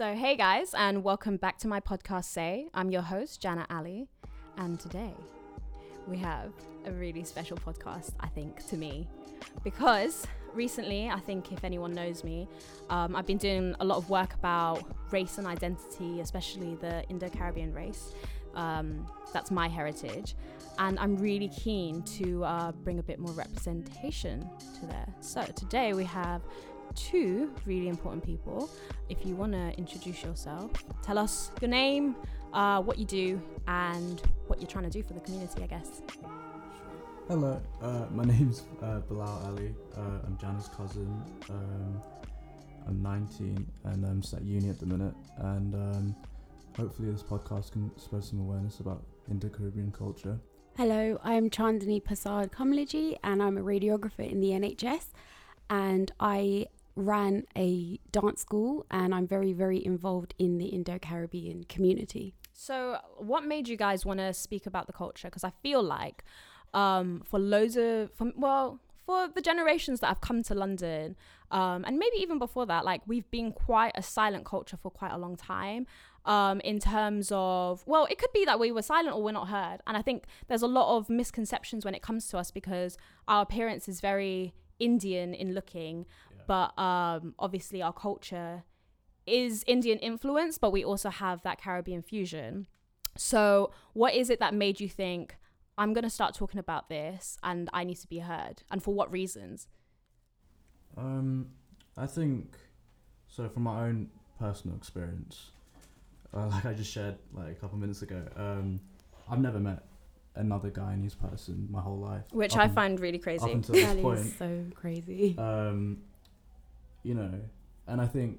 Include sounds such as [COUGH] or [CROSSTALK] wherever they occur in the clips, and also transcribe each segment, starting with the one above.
So, hey guys, and welcome back to my podcast, Say. I'm your host, Jana Ali, and today we have a really special podcast, I think, to me, because recently, I think if anyone knows me, um, I've been doing a lot of work about race and identity, especially the Indo Caribbean race. Um, that's my heritage, and I'm really keen to uh, bring a bit more representation to there. So, today we have two really important people. If you want to introduce yourself, tell us your name, uh, what you do, and what you're trying to do for the community, I guess. Hello, uh, my [LAUGHS] name's uh, Bilal Ali. Uh, I'm Jana's cousin. Um, I'm 19 and I'm just at uni at the minute. And um, hopefully, this podcast can spread some awareness about Indo Caribbean culture. Hello, I'm Chandani Pasad Kamlaji and I'm a radiographer in the NHS. And I ran a dance school and I'm very, very involved in the Indo Caribbean community. So, what made you guys want to speak about the culture? Because I feel like um, for loads of, for, well, for the generations that have come to London, um, and maybe even before that, like we've been quite a silent culture for quite a long time. Um, in terms of, well, it could be that we were silent or we're not heard. And I think there's a lot of misconceptions when it comes to us because our appearance is very Indian in looking. But um, obviously our culture is Indian influence, but we also have that Caribbean fusion. So, what is it that made you think I'm going to start talking about this and I need to be heard, and for what reasons? Um, I think so. From my own personal experience, uh, [LAUGHS] like I just shared like a couple minutes ago, um, I've never met another Guyanese person my whole life, which I find really crazy. Up until this point, so crazy. Um, you know, and I think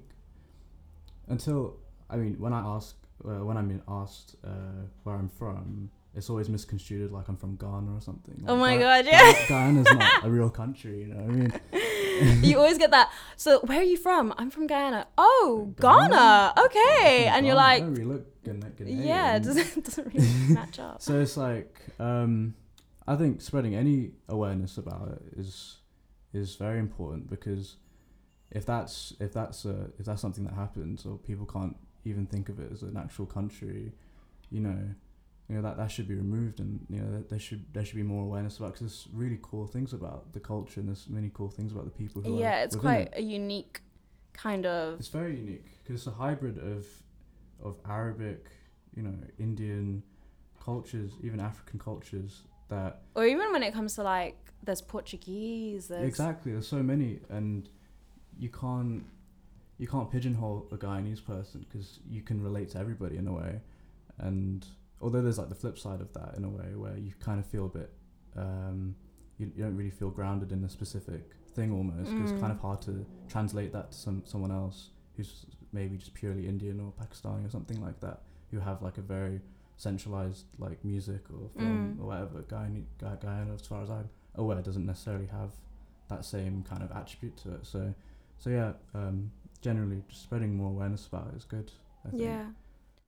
until I mean, when I ask, uh, when I'm asked uh, where I'm from, it's always misconstrued like I'm from Ghana or something. Oh like, oh my god, yeah. Guyana's not a real [LAUGHS] country, you know. what I mean, [LAUGHS] you always get that. So where are you from? I'm from Guyana. Oh, Ghana. Ghana? Okay, and Ghana. you're like, really look Ghanaian. yeah, it doesn't [LAUGHS] doesn't really match up. so it's like, um, I think spreading any awareness about it is is very important because if that's if that's a, if that's something that happens or people can't even think of it as an actual country, you know, you know that that should be removed and you know there should there should be more awareness about because there's really cool things about the culture and there's many cool things about the people who yeah it's quite it. a unique kind of it's very unique because it's a hybrid of of arabic you know indian cultures even african cultures that or even when it comes to like there's portuguese there's exactly there's so many and you can't you can't pigeonhole a guyanese person because you can relate to everybody in a way and although there's like the flip side of that in a way where you kind of feel a bit um, you, you don't really feel grounded in a specific thing almost because mm. it's kind of hard to translate that to some someone else who's maybe just purely Indian or Pakistani or something like that who have like a very centralized like music or film mm. or whatever Guyana, Guyana as far as I'm aware doesn't necessarily have that same kind of attribute to it so so yeah um, generally just spreading more awareness about it is good I think. yeah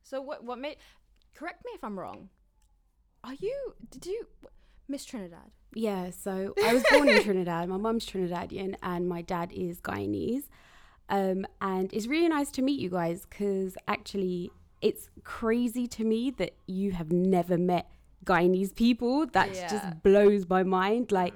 so what what made correct me if I'm wrong. Are you? Did you, Miss Trinidad? Yeah. So I was born in [LAUGHS] Trinidad. My mum's Trinidadian and my dad is Guyanese. Um, and it's really nice to meet you guys because actually it's crazy to me that you have never met Guyanese people. That yeah. just blows my mind. Like,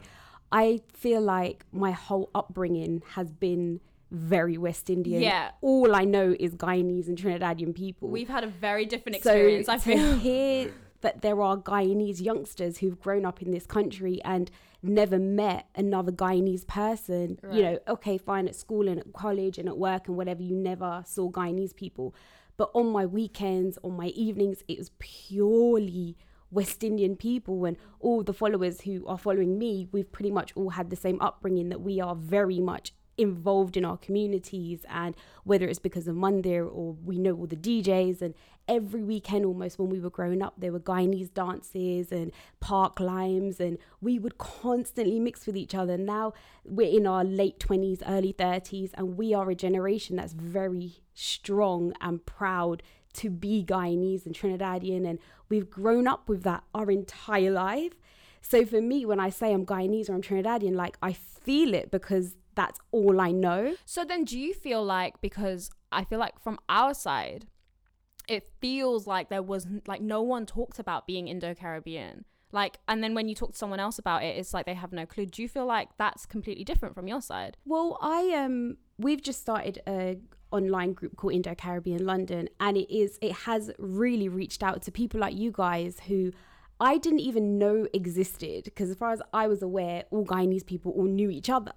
I feel like my whole upbringing has been very West Indian. Yeah. All I know is Guyanese and Trinidadian people. We've had a very different experience. So I feel. to hear that there are Guyanese youngsters who've grown up in this country and never met another Guyanese person, right. you know, okay, fine, at school and at college and at work and whatever, you never saw Guyanese people. But on my weekends, on my evenings, it was purely West Indian people and all the followers who are following me, we've pretty much all had the same upbringing that we are very much involved in our communities and whether it's because of Mandir or we know all the DJs and every weekend almost when we were growing up there were Guyanese dances and park limes and we would constantly mix with each other. Now we're in our late 20s, early 30s and we are a generation that's very strong and proud to be Guyanese and Trinidadian and we've grown up with that our entire life. So for me when I say I'm Guyanese or I'm Trinidadian like I feel it because that's all I know. So then, do you feel like because I feel like from our side, it feels like there was like no one talked about being Indo Caribbean. Like, and then when you talk to someone else about it, it's like they have no clue. Do you feel like that's completely different from your side? Well, I um we've just started a online group called Indo Caribbean London and it is it has really reached out to people like you guys who I didn't even know existed because as far as I was aware, all Guyanese people all knew each other.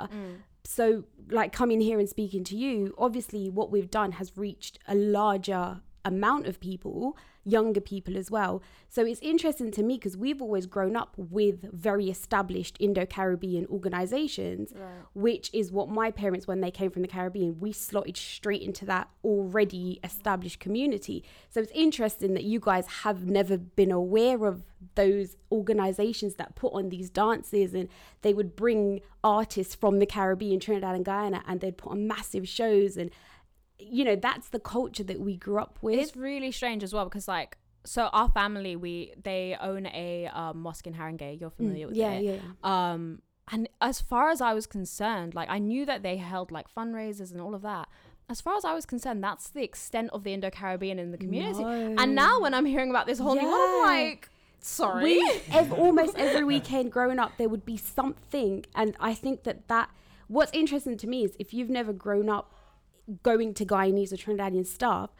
So like coming here and speaking to you, obviously what we've done has reached a larger amount of people, younger people as well. So it's interesting to me because we've always grown up with very established Indo Caribbean organizations, which is what my parents, when they came from the Caribbean, we slotted straight into that already established community. So it's interesting that you guys have never been aware of those organizations that put on these dances and they would bring artists from the Caribbean, Trinidad and Guyana, and they'd put on massive shows and you know that's the culture that we grew up with It's really strange as well because like so our family we they own a um, mosque in Haringey. You're familiar with Mm, yeah, it? yeah, yeah. Um, and as far as I was concerned, like I knew that they held like fundraisers and all of that. As far as I was concerned, that's the extent of the Indo Caribbean in the community. And now when I'm hearing about this whole new one, I'm like, sorry. we [LAUGHS] ev- almost every weekend growing up there would be something and i think that that what's interesting to me is if you've never grown up going to guyanese or trinidadian stuff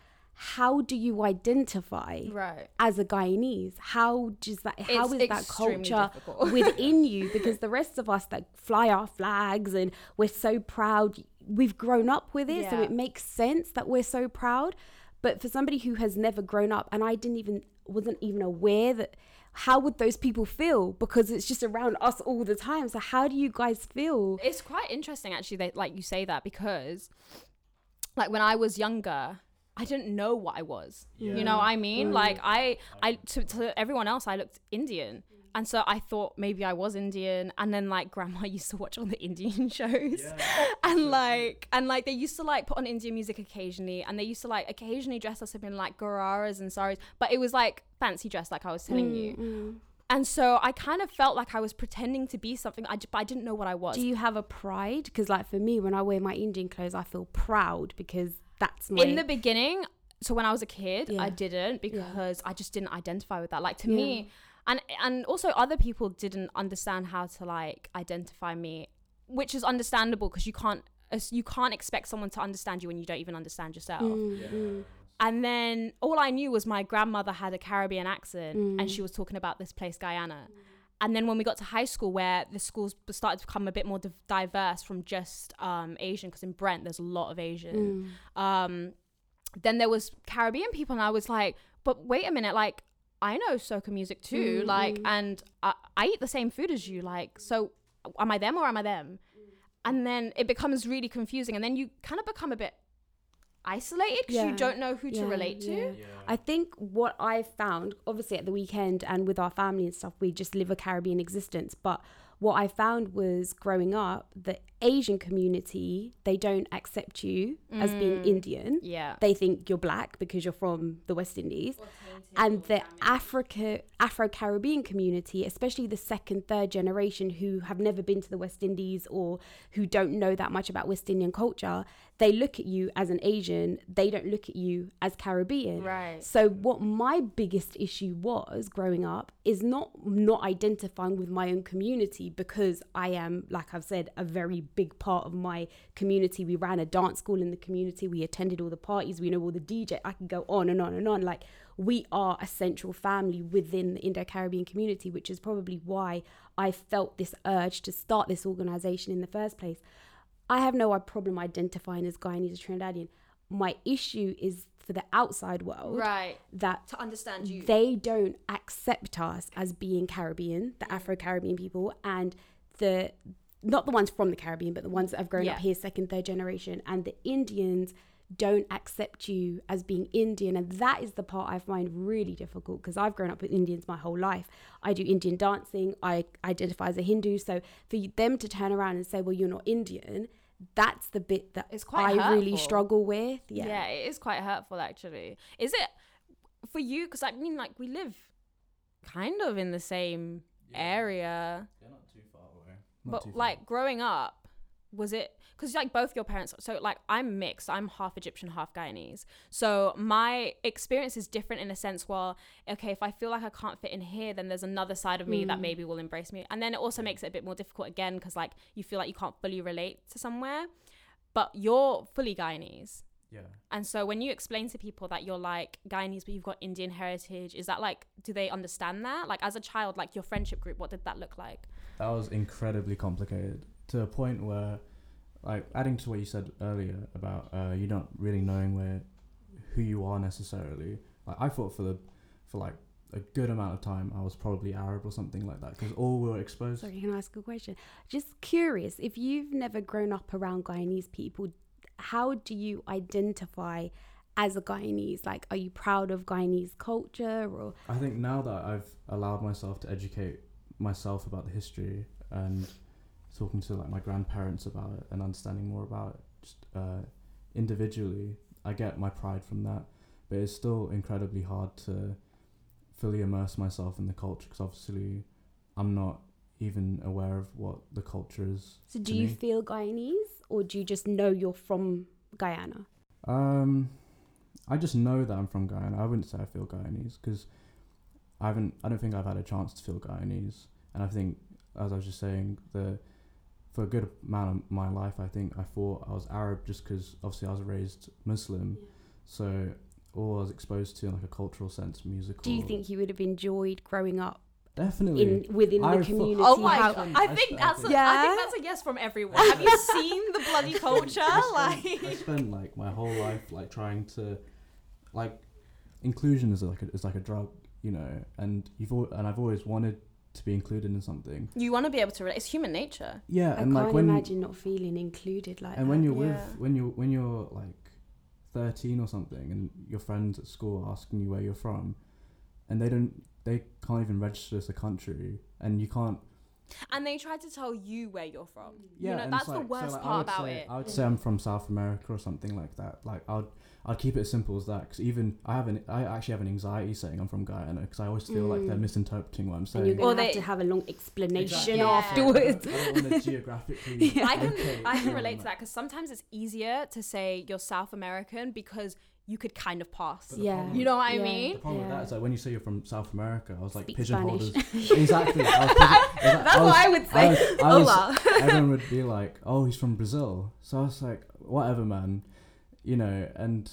how do you identify right. as a Guyanese? How does that? How It's is that culture [LAUGHS] within you? Because the rest of us that fly our flags and we're so proud, we've grown up with it, so it makes sense that we're so proud. But for somebody who has never grown up, and I didn't even wasn't even aware that. How would those people feel? Because it's just around us all the time. So how do you guys feel? It's quite interesting actually that like you say that because like when I was younger, I didn't know what I was. You know what I mean? Like I I to, to everyone else I looked Indian. And so I thought maybe I was Indian and then like [LAUGHS] grandma used to watch all the Indian shows. [LAUGHS] and like and like they used to like put on Indian music occasionally and they used to like occasionally dress us up in like gararas and saris, but it was like fancy dress like I was telling mm, you. Mm. And so I kind of felt like I was pretending to be something, I, j- but I didn't know what I was. Do you have a pride? Because like for me, when I wear my Indian clothes, I feel proud because that's my in the beginning so when i was a kid Yeah. i didn't because i just didn't identify with that like to Yeah. me and and also other people didn't understand how to like identify me which is understandable because you can't you can't expect someone to understand you when you don't even understand yourself Mm, and then all i knew was my grandmother had a caribbean accent Mm. and she was talking about this place guyana and then when we got to high school where the schools started to become a bit more div- diverse from just um, asian because in brent there's a lot of asian mm. um then there was caribbean people and i was like but wait a minute like i know soca music too Mm, like mm. and I, I eat the same food as you like so am i them or am i them and then it becomes really confusing and then you kind of become a bit isolated because Yeah. you don't know who to relate to yeah. I think what I found, obviously at the weekend and with our family and stuff, we just live a Caribbean existence. But what I found was growing up, the Asian community, they don't accept you as being mm. Indian. yeah They think you're black because you're from the West Indies. And the Africa Afro Caribbean community, especially the second, third generation who have never been to the West Indies or who don't know that much about West Indian culture, they look at you as an Asian. They don't look at you as Caribbean. Right. So what my biggest issue was growing up is not not identifying with my own community because I am, like I've said, a very big part of my community. We ran a dance school in the community. We attended all the parties. We know all the DJ. I can go on and on and on. Like we are a central family within the Indo-Caribbean community, which is probably why I felt this urge to start this organization in the first place. I have no problem identifying as Guyanese or Trinidadian. My issue is for the outside world right that to understand you they don't accept us as being Caribbean, the mm. Afro Caribbean people, and the not the ones from the Caribbean, but the ones that have grown Yeah. up here, second, third generation, and the Indians don't accept you as being Indian, and that is the part I find really difficult because I've grown up with Indians my whole life. I do Indian dancing. I identify as a Hindu, so for them to turn around and say, "Well, you're not Indian," that's the bit that It's quite I really struggle with. yeah. Yeah. it is quite hurtful actually is it for you because i mean like we live kind of in the same area They're not too far away. but like growing up was it because like both your parents so like i'm mixed i'm half egyptian half guyanese so my experience is different in a sense well okay if i feel like i can't fit in here then there's another side of me that Mm. maybe will embrace me and then it also makes it a bit more difficult again because like you feel like you can't fully relate to somewhere but you're fully guyanese Yeah. and so when you explain to people that you're like Guyanese but you've got Indian heritage, is that like do they understand that? Like as a child, like your friendship group, what did that look like? That was incredibly complicated to a point where, like, adding to what you said earlier about uh, you not really knowing where, who you are necessarily. Like, I thought for the, for like a good amount of time, I was probably Arab or something like that because all we were exposed. Sorry, can I ask a question? Just curious, if you've never grown up around Guyanese people, how do you identify as a Guyanese? Like, are you proud of Guyanese culture or? I think now that I've allowed myself to educate myself about the history and talking to like my grandparents about it and understanding more about it just uh, individually, I get my pride from that. But it's still incredibly hard to fully immerse myself in the culture because obviously I'm not even aware of what the culture is. So, do you me. feel Guyanese or do you just know you're from Guyana? Um, I just know that I'm from Guyana. I wouldn't say I feel Guyanese because I haven't. I don't think I've had a chance to feel Guyanese. And I think, as I was just saying, the for a good amount of my life, I think I thought I was Arab just because obviously I was raised Muslim. So all I was exposed to in like a cultural sense, musical. Do you think you would have enjoyed growing up definitely? in within I the thought- community? Oh my How- god! I I think spent- that's a, I Yeah? think that's a yes from everyone. Have you [LAUGHS] seen the bloody culture? I spent, I like spent like my whole life like trying to, like, inclusion is like a, is like a drug, you know, and you've al- and I've always wanted to be included in something. you want to be able to relate. It's human nature. Yeah, I and can't like when imagine not feeling included like and that. when you're Yeah. with when you're when you're like thirteen or something, and your friends at school are asking you where you're from, and they don't they can't even register as a country, and you can't. And they try to tell you where you're from. Yeah, you know that's it's the like- so, worst like, part about say, it. I would say I'm from South America or something like that. Like I'd I'd keep it as simple as that because even I have an I actually have an anxiety saying I'm from Guyana because I always feel like they're Mm. misinterpreting what I'm and saying. you're Or gonna have they- to have a long explanation Exactly. Yeah. afterwards. I don't want to [LAUGHS] geographically. Yeah. I can I can relate to that because sometimes it's easier to say you're South American because you could kind of pass. Yeah. problem- You know what I mean? The problem with that is like when you say you're from South America, I was like Speak pigeonholed Spanish. [LAUGHS] exactly. I was pigeon- [LAUGHS] That's I was- what I would say. I was, I was, Hola. everyone would be like, "Oh, he's from Brazil." So I was like, "Whatever, man," you know. And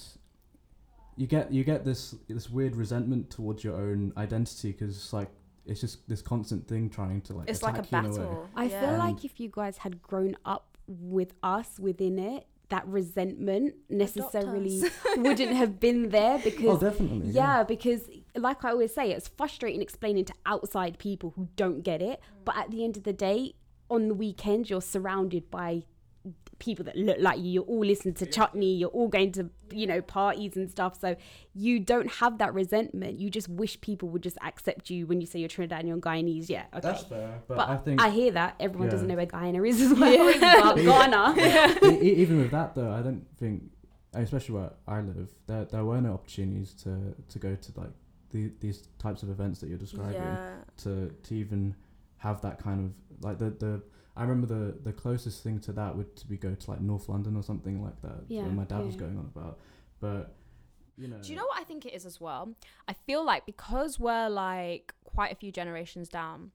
you get you get this this weird resentment towards your own identity because it's like it's just this constant thing trying to like It's like a attack you in way. battle. I Yeah. feel like if you guys had grown up with us within it, that resentment necessarily [LAUGHS] wouldn't have been there because. Oh, because definitely. yeah, because like I always say, it's frustrating explaining to outside people who don't get it. Mm. But at the end of the day, on the weekend, you're surrounded by people that look like you. You're all listening to chutney. You're all going to, you know, parties and stuff. So you don't have that resentment. You just wish people would just accept you when you say you're Trinidadian and Guyanese. Yeah, okay. That's fair, but, but I think I hear that everyone Yeah. doesn't know where Guyana is as well. Yeah. But But Ghana. e- even with that though, I don't think, especially where I live, there there were no opportunities to to go to like the, these types of events that you're describing. Yeah. to to even have that kind of like the the I remember the the closest thing to that would to be go to like North London or something like that. Yeah, when my dad was going on about, but you know. Do you know what I think it is as well? I feel like because we're like quite a few generations down,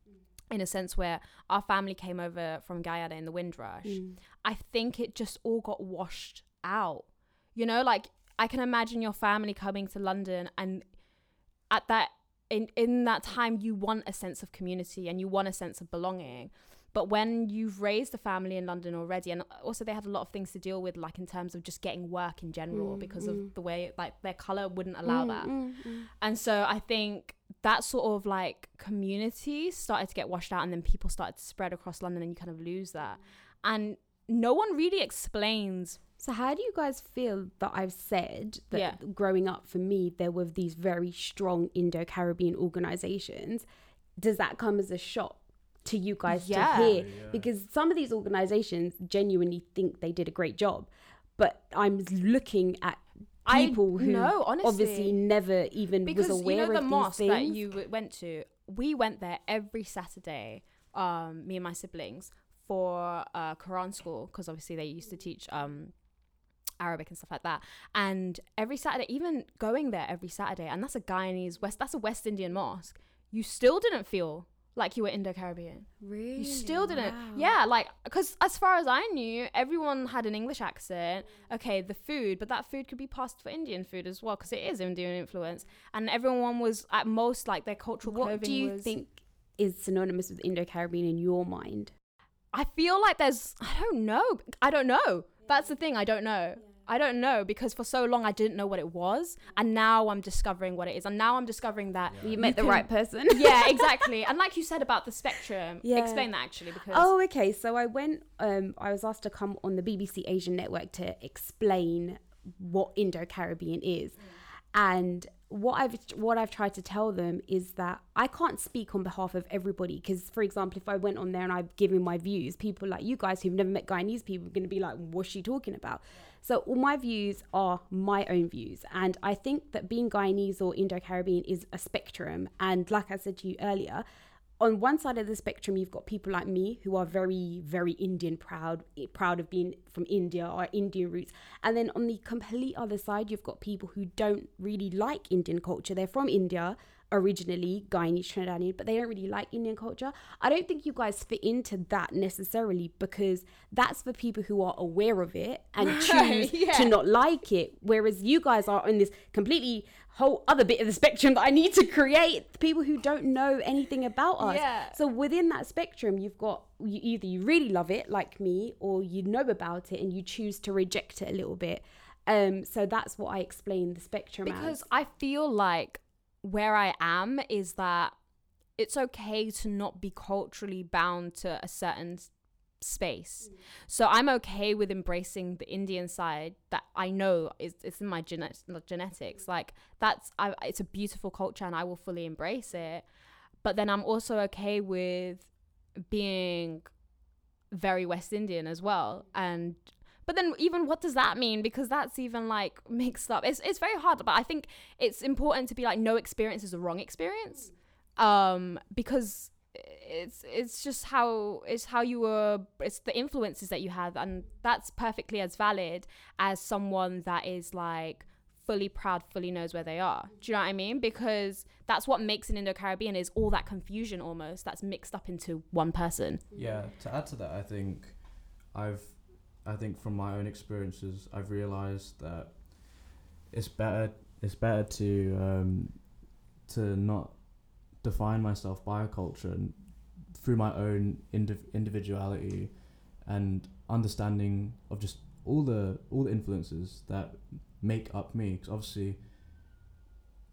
in a sense where our family came over from Guyana in the Windrush, Mm. I think it just all got washed out. You know, like I can imagine your family coming to London and at that in in that time you want a sense of community and you want a sense of belonging. But when you've raised a family in London already, and also they had a lot of things to deal with, like in terms of just getting work in general, Mm, because mm. of the way like their color wouldn't allow Mm, that. mm, mm. And so I think that sort of like community started to get washed out, and then people started to spread across London, and you kind of lose that. And no one really explains. So how do you guys feel that I've said that Yeah. growing up for me there were these very strong Indo-Caribbean organizations? Does that come as a shock to you guys Yeah. to hear? Yeah. Because some of these organizations genuinely think they did a great job, but I'm looking at I people who no, honestly. obviously never even because was you aware know the of mosque these that you went to we went there every saturday um me and my siblings for uh, Quran school because obviously they used to teach um, Arabic and stuff like that. And every Saturday, even going there every Saturday, and that's a Guyanese West, that's a West Indian mosque. You still didn't feel like you were Indo Caribbean. Really? You still didn't. Wow. Yeah, like because as far as I knew, everyone had an English accent. Okay, the food, but that food could be passed for Indian food as well because it is Indian influence, and everyone was at most like their cultural What do you was. think is synonymous with Indo Caribbean in your mind? I feel like there's. I don't know. I don't know. That's the thing. I don't know. I don't know because for so long I didn't know what it was, and now I'm discovering what it is, and now I'm discovering that. Yeah. You met the can- right person. [LAUGHS] yeah, [LAUGHS] exactly. And like you said about the spectrum, Yeah. explain that actually because. Oh, okay. So I went. Um, I was asked to come on the BBC Asian Network to explain what Indo Caribbean is, and what I've what I've tried to tell them is that I can't speak on behalf of everybody. Because, for example, if I went on there and I've given my views, people like you guys who've never met Guyanese people are going to be like, "What's she talking about?" So all my views are my own views, and I think that being Guyanese or Indo Caribbean is a spectrum. And like I said to you earlier, on one side of the spectrum, you've got people like me who are very, very Indian proud, proud of being from India or Indian roots. And then on the complete other side, you've got people who don't really like Indian culture. They're from India originally, Guyanese, Trinidadian, but they don't really like Indian culture. I don't think you guys fit into that necessarily because that's for people who are aware of it and Right, [LAUGHS] choose yeah. to not like it. Whereas you guys are on this completely whole other bit of the spectrum that I need to create people who don't know anything about us. Yeah. So within that spectrum, you've got you either you really love it like me, or you know about it and you choose to reject it a little bit. Um, so that's what I explain the spectrum because as. I feel like where I am is that it's okay to not be culturally bound to a certain space. Mm. So I'm okay with embracing the Indian side that I know is it's in my genet- genetics. Mm. Like that's I, it's a beautiful culture and I will fully embrace it. But then I'm also okay with being very West Indian as well and but then even what does that mean? Because that's even like mixed up. It's it's very hard but i think it's important to be like no experience is a wrong experience. Um because it's it's just how it's how you were it's the influences that you had and that's perfectly as valid as someone that is like fully proud fully knows where they are. Do you know what i mean? Because that's what makes an indo-caribbean is all that confusion almost that's mixed up into one person. Yeah, to add to that, I think I've, I think from my own experiences, I've realised that it's better, it's better to, um, to not define myself by a culture and through my own indiv- individuality and understanding of just all the all the influences that make up me. Because obviously,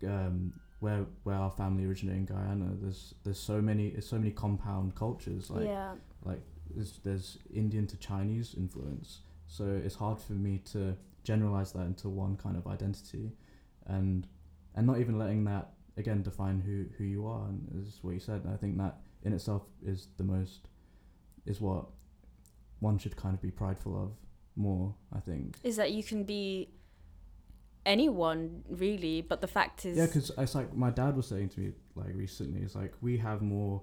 um, where where our family originated in Guyana, there's there's so many there's so many compound cultures like yeah like there's, there's Indian to Chinese influence. So it's hard for me to generalize that into one kind of identity, and and not even letting that again define who who you are. And is what you said. And I think that in itself is the most is what one should kind of be prideful of more. I think. is that you can be anyone really but the fact is Yeah, because it's like my dad was saying to me like recently. It's like we have more,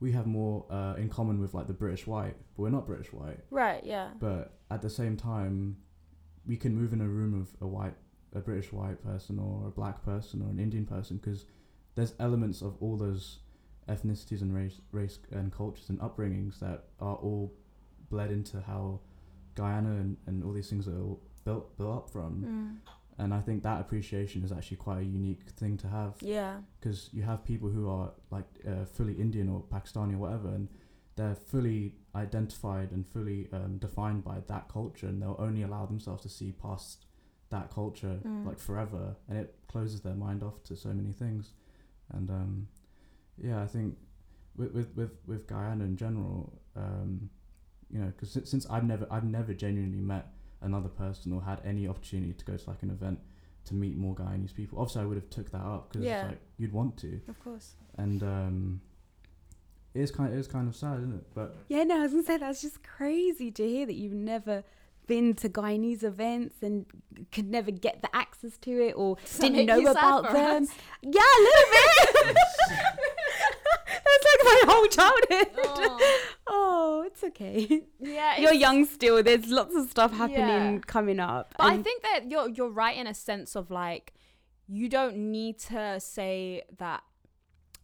we have more uh, in common with like the British white, but we're not British white. right yeah But at the same time, we can move in a room of a white, a British white person or a black person or an Indian person because there's elements of all those ethnicities and race, race and cultures and upbringings that are all bled into how Guyana and, and all these things are built built up from. Mm. And I think that appreciation is actually quite a unique thing to have yeah because you have people who are like uh, fully Indian or Pakistani or whatever, and they're fully identified and fully um, defined by that culture, and they'll only allow themselves to see past that culture Mm. like forever, and it closes their mind off to so many things. And um, yeah, I think with with with, with Guyana in general, um, you know, because since, since I've never I've never genuinely met another person or had any opportunity to go to like an event to meet more Guyanese people. Obviously, I would have took that up because Yeah. like you'd want to, of course and um, it is kind it is kind of sad, isn't it? But Yeah, no, I was gonna say that's just crazy to hear that you've never been to Guyanese events and could never get the access to it or Does didn't know about them. us? Yeah, a little bit. [LAUGHS] [LAUGHS] [LAUGHS] [LAUGHS] my whole childhood. Oh. oh, it's okay. Yeah, You're it's- young still. There's lots of stuff happening Yeah. coming up. But I think that you're you're right in a sense of like you don't need to say that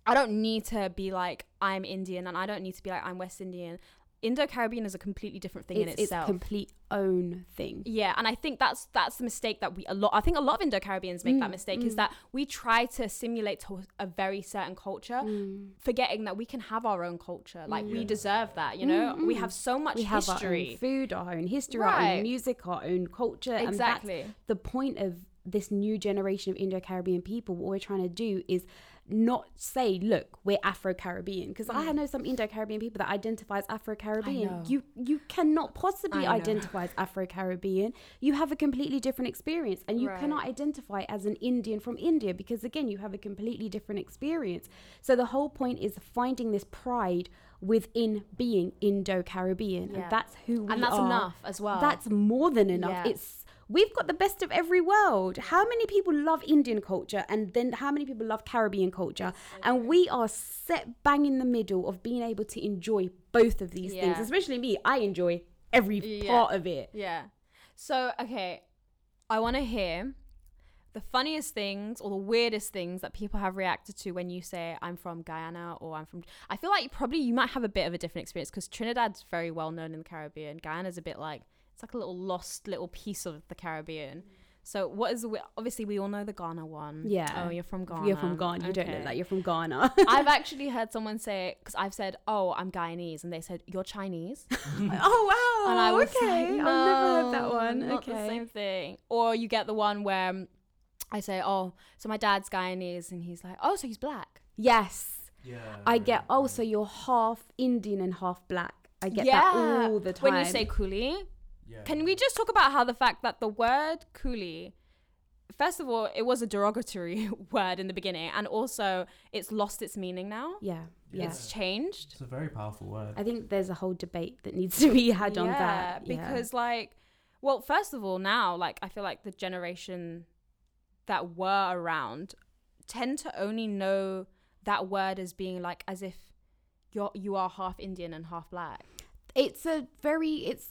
I don't need to be like I'm Indian and I don't need to be like I'm West Indian. Indo Caribbean is a completely different thing it's, in itself. it's complete own thing. yeah, and I think that's that's the mistake that we a lot. I think a lot of Indo Caribbeans make that Mm, mistake is mm. that we try to simulate to a very certain culture, Mm. forgetting that we can have our own culture. Like we Yeah. deserve that, you know. Mm, We mm. have so much We have our own history. food, our own history, our own music, our own culture. Exactly. the point of this new generation of Indo-Caribbean people. What we're trying to do is not say, look, we're Afro-Caribbean, because I know some Indo-Caribbean people that identify as Mm. Afro-Caribbean. You you cannot possibly identify as Afro-Caribbean. You have a completely different experience, and you Right. cannot identify as an Indian from India because again, you have a completely different experience. So the whole point is finding this pride within being Indo-Caribbean, Yeah. and that's who we are. and that's are. enough as well. That's more than enough. Yeah. It's we've got the best of every world. How many people love Indian culture and then how many people love Caribbean culture? And we are set bang in the middle of being able to enjoy both of these things. Especially me, I enjoy every Yeah. part of it. Yeah. So, okay, I want to hear the funniest things or the weirdest things that people have reacted to when you say I'm from Guyana or I'm from I feel like you probably you might have a bit of a different experience cuz Trinidad's very well known in the Caribbean. Guyana's a bit like it's like a little lost little piece of the Caribbean. So, what is the obviously we all know the Ghana one. Yeah. Oh, you're from Ghana. You're from Ghana. You don't Okay. look like you're from Ghana. [LAUGHS] I've [LAUGHS] actually heard someone say because I've said, "Oh, I'm Guyanese," and they said, "You're Chinese." [LAUGHS] oh wow. And I was okay. like, I've never heard that one. Not the okay. same thing. Or you get the one where um, I say, "Oh, so my dad's Guyanese," and he's like, "Oh, so he's black." Yes. Yeah. I get oh so you're half Indian and half black. I get yeah. that all the time. When you say coolie, Yeah. can we just talk about how the fact that the word coolie, first of all, it was a derogatory [LAUGHS] word in the beginning, and also it's lost its meaning now. Yeah. Yeah. It's changed. It's a very powerful word. I think there's a whole debate that needs to be had on that. Yeah. because like well first of all now like i feel like the generation that were around tend to only know that word as being like as if you're you are half indian and half black it's a very it's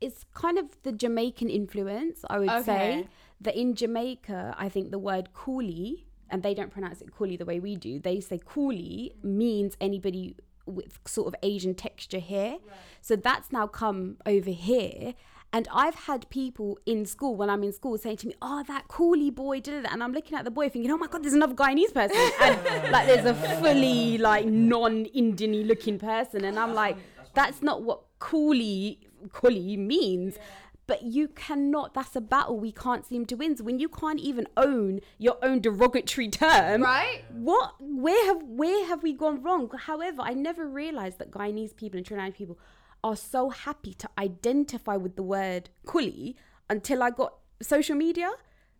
it's kind of the Jamaican influence, I would say. That in Jamaica, I think the word coolie, and they don't pronounce it coolie the way we do. They say coolie means anybody with sort of Asian texture hair. So that's now come over here. And I've had people in school when I'm in school saying to me, "Oh, that coolie boy did it," and I'm looking at the boy thinking, "Oh my god, there's another Guyanese person," [LAUGHS] and like there's a fully like non-Indian looking person, and I'm like, "That's not what coolie coolie means." But you cannot. That's a battle we can't seem to win. So when you can't even own your own derogatory term, right what where have where have we gone wrong however i never realized that guyanese people and trinidad people are so happy to identify with the word coolie until i got social media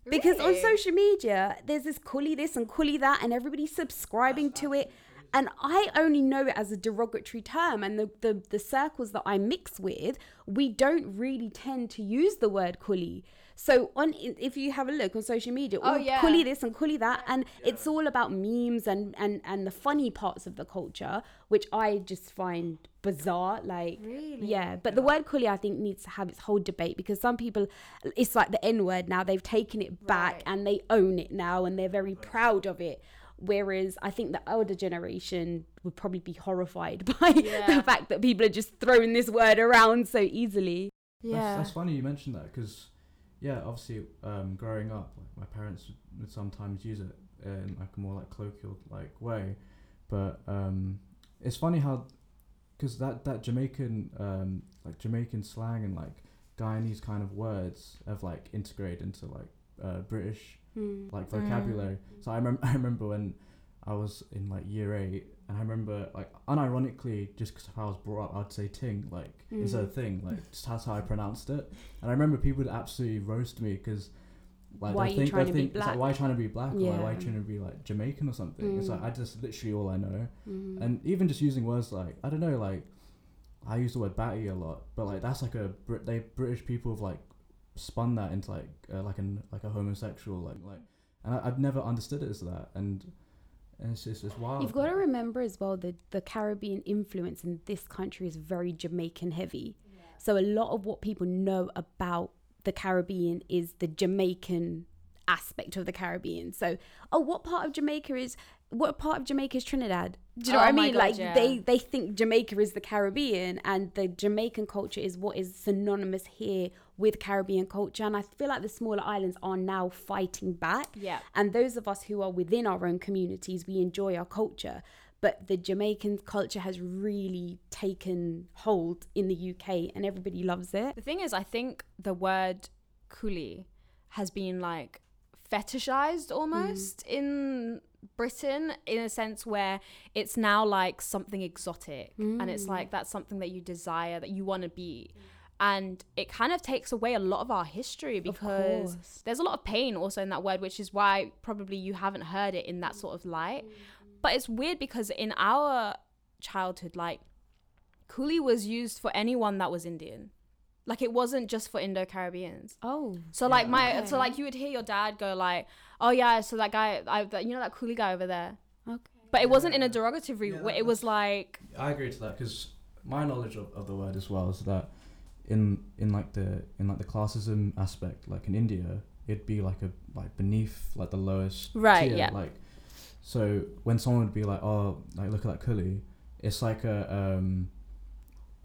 because on social media there's this coolie this and coolie that and everybody's subscribing to it and I only know it as a derogatory term, and the, the, the circles that I mix with, we don't really tend to use the word coolie. So on, if you have a look on social media, Oh, yeah. coolie this and coolie that, and it's all about memes and and and the funny parts of the culture, which I just find bizarre. Like, Really? yeah. But the word coolie, I think, needs to have its whole debate because some people, it's like the N word now. They've taken it back Right. and they own it now, and they're very proud of it. Whereas I think the older generation would probably be horrified [LAUGHS] by Yeah. the fact that people are just throwing this word around so easily. Yeah that's funny you mentioned that because, yeah, obviously, um, growing up, like my parents would- would sometimes use it in like a more like colloquial like way, but um, it's funny how, because that that Jamaican um, like Jamaican slang and like Guyanese kind of words have like integrated into like uh, British like Mm. vocabulary. So I remember [LAUGHS] I remember when I was in like year eight, and I remember like unironically, just because how I was brought up, I'd say ting like instead of thing, like just that's how I pronounced it. And I remember people would absolutely roast me because. Like Why they are you think, trying they to be think like, black? why are you trying to be black or like, why are you trying to be like Jamaican or something? It's like Mm. I just literally all I know, Mm. and even just using words like I don't know, like I use the word batty a lot, but like that's like a Brit. They British people have like spun that into like uh, like an like a homosexual like like, and I, I've never understood it as that, and and it's just it's wild. You've got to remember as well that the Caribbean influence in this country is very Jamaican heavy. So a lot of what people know about the Caribbean is the Jamaican aspect of the Caribbean. So, oh, what part of Jamaica is what part of Jamaica is Trinidad? Do you know Oh what I mean? God, like yeah. they they think Jamaica is the Caribbean, and the Jamaican culture is what is synonymous here with Caribbean culture. And I feel like the smaller islands are now fighting back. Yeah. And those of us who are within our own communities, we enjoy our culture. But the Jamaican culture has really taken hold in the UK, and everybody loves it. The thing is, I think the word coolie has been like fetishized almost mm. in Britain in a sense where it's now like something exotic and it's mm. like that's something that you desire, that you want to be. Mm. And it kind of takes away a lot of our history because there's a lot of pain also in that word, which is why probably you haven't heard it in that sort of light. But it's weird because in our childhood, like, coolie was used for anyone that was Indian. Like it wasn't just for Indo Caribbeans. Oh, So like my okay. so like you would hear your dad go like, "Oh yeah, so that guy, I, that, you know that coolie guy over there." okay. But it wasn't in a derogatory Yeah, way. It was like, I agree to that because my knowledge of, of the word as well is that in in like the in like the classism aspect, like in India, it'd be like a like beneath like the lowest Right, tier, yeah. Like so when someone would be like, oh, like look at that coolie, it's like a um,